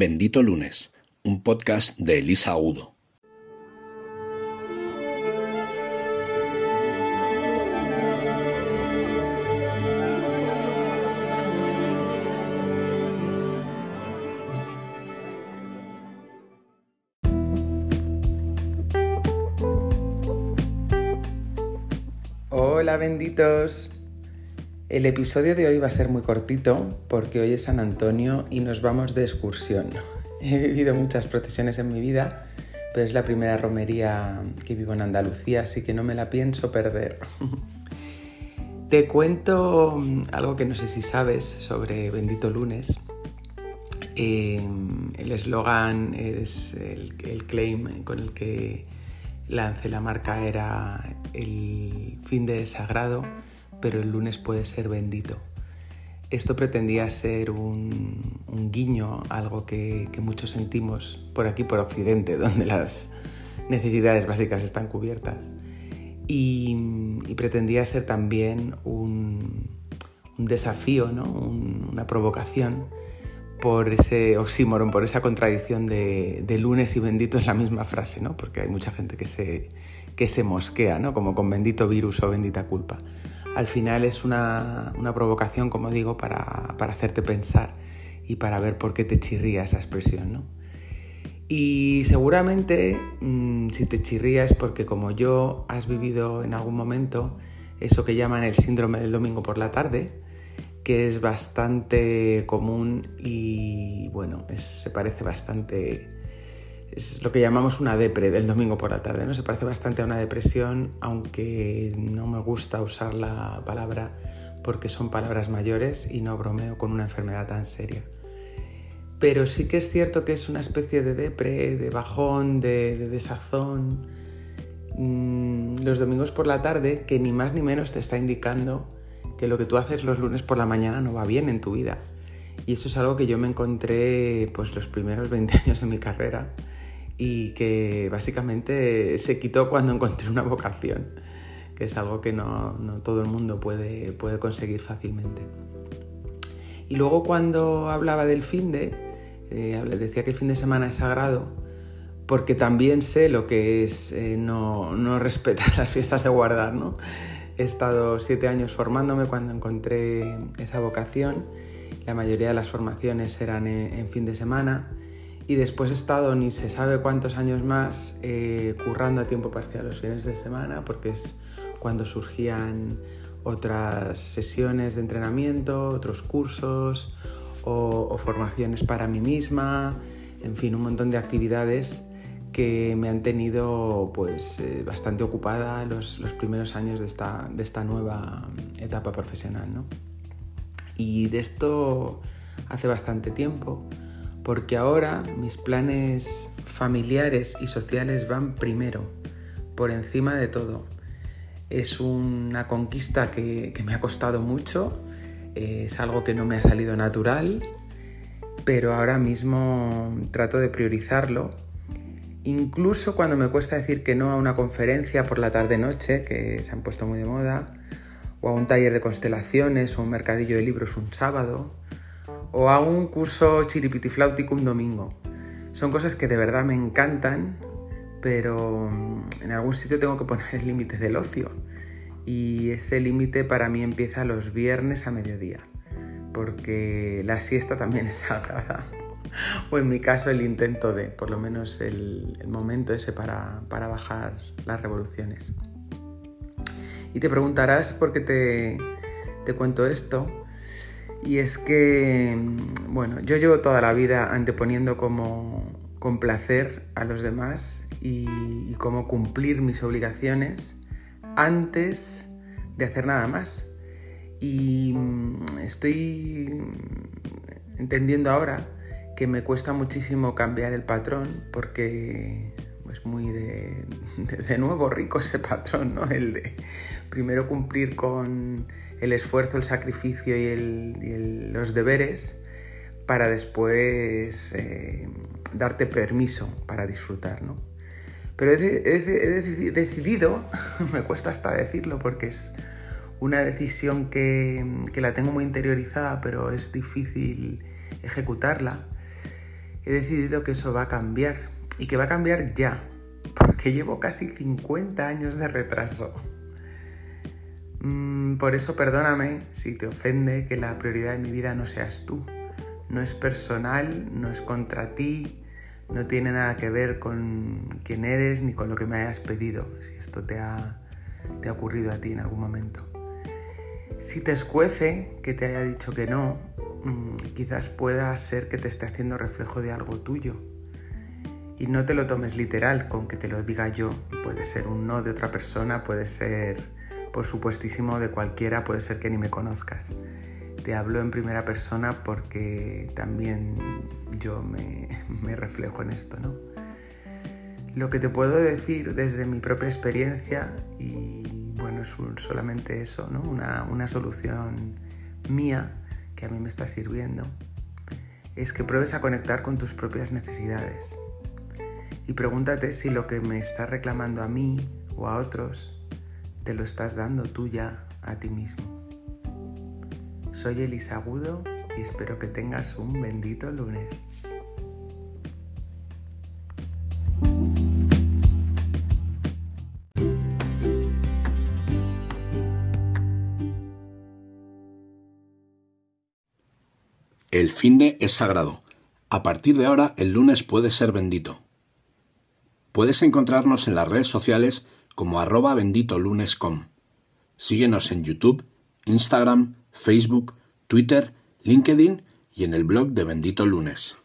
Bendito Lunes, un podcast de Elisa Udo. Hola benditos. El episodio de hoy va a ser muy cortito porque hoy es San Antonio y nos vamos de excursión. He vivido muchas procesiones en mi vida, pero es la primera romería que vivo en Andalucía, así que no me la pienso perder. Te cuento algo que no sé si sabes sobre Bendito Lunes. Eh, el eslogan es el, el claim con el que lancé la marca era el fin de sagrado pero el lunes puede ser bendito. Esto pretendía ser un, guiño, algo que, muchos sentimos por aquí, por Occidente, donde las necesidades básicas están cubiertas. Y, pretendía ser también un, desafío, una provocación por ese oxímoron, por esa contradicción de, lunes y bendito en la misma frase, ¿no? porque hay mucha gente que se, que se mosquea, ¿no? como con bendito virus o bendita culpa al final es una, provocación, como digo, para, hacerte pensar y para ver por qué te chirría esa expresión, ¿no? Y seguramente mm, si te chirría es porque como yo has vivido en algún momento eso que llaman el síndrome del domingo por la tarde, que es bastante común y bueno, se parece bastante es lo que llamamos una depre del domingo por la tarde, ¿no? Se parece bastante a una depresión, aunque no me gusta usar la palabra porque son palabras mayores y no bromeo con una enfermedad tan seria. Pero sí que es cierto que es una especie de depre, de bajón, de, desazón. Mm, los domingos por la tarde, que ni más ni menos te está indicando que lo que tú haces los lunes por la mañana no va bien en tu vida. Y eso es algo que yo me encontré pues los primeros 20 años de mi carrera y que básicamente se quitó cuando encontré una vocación, que es algo que no, todo el mundo puede, puede conseguir fácilmente. Y luego cuando hablaba del fin de, eh, decía que el fin de semana es sagrado, porque también sé lo que es eh, no, no, respetar las fiestas de guardar. ¿no? He estado siete años formándome cuando encontré esa vocación. La mayoría de las formaciones eran en fin de semana y después he estado ni se sabe cuántos años más eh, currando a tiempo parcial los fines de semana porque es cuando surgían otras sesiones de entrenamiento, otros cursos o, formaciones para mí misma, en fin, un montón de actividades que me han tenido pues eh, bastante ocupada los, los, primeros años de esta, de esta nueva etapa profesional. ¿no? Y de esto hace bastante tiempo porque ahora mis planes familiares y sociales van primero, por encima de todo. Es una conquista que, me ha costado mucho, es algo que no me ha salido natural, pero ahora mismo trato de priorizarlo. Incluso cuando me cuesta decir que no a una conferencia por la tarde-noche, que se han puesto muy de moda, o a un taller de constelaciones o un mercadillo de libros un sábado, o a un curso chiripitifláutico un domingo. Son cosas que de verdad me encantan, pero mm, en algún sitio tengo que poner el límite del ocio. Y ese límite para mí empieza los viernes a mediodía, porque la siesta también es sagrada. o en mi caso el intento de, por lo menos el, momento ese para, bajar las revoluciones. Y te preguntarás por qué te, te cuento esto. Y es que, mm, bueno, yo llevo toda la vida anteponiendo como complacer a los demás y, y cumplir mis obligaciones antes de hacer nada más. Y mm, estoy entendiendo ahora que me cuesta muchísimo cambiar el patrón porque es muy de, de, nuevo rico ese patrón, ¿no? El de primero cumplir con el esfuerzo, el sacrificio y, los deberes para después eh, darte permiso para disfrutar, ¿no? Pero he, decidido, me cuesta hasta decirlo porque es una decisión que, que la tengo muy interiorizada, pero es difícil ejecutarla he decidido que eso va a cambiar y que va a cambiar ya, porque llevo casi 50 años de retraso. Mm, por eso perdóname si te ofende que la prioridad de mi vida no seas tú. No es personal, no es contra ti, no tiene nada que ver con quién eres ni con lo que me hayas pedido, si esto te ha, te ha ocurrido a ti en algún momento. Si te escuece que te haya dicho que no, mm, quizás pueda ser que te esté haciendo reflejo de algo tuyo. Y no te lo tomes literal con que te lo diga yo. Puede ser un no de otra persona, puede ser, por supuestísimo, de cualquiera, puede ser que ni me conozcas. Te hablo en primera persona porque también yo me, reflejo en esto, ¿no? Lo que te puedo decir desde mi propia experiencia, y bueno, es solamente eso, ¿no? Una, una solución mía que a mí me está sirviendo, es que pruebes a conectar con tus propias necesidades. Y pregúntate si lo que me está reclamando a mí o a otros, te lo estás dando tú ya a ti mismo. Soy Elisa Agudo y espero que tengas un bendito lunes. El fin de es sagrado. A partir de ahora, el lunes puede ser bendito. Puedes encontrarnos en las redes sociales como arroba benditolunes.com. Síguenos en YouTube, Instagram, Facebook, Twitter, LinkedIn y en el blog de Bendito Lunes.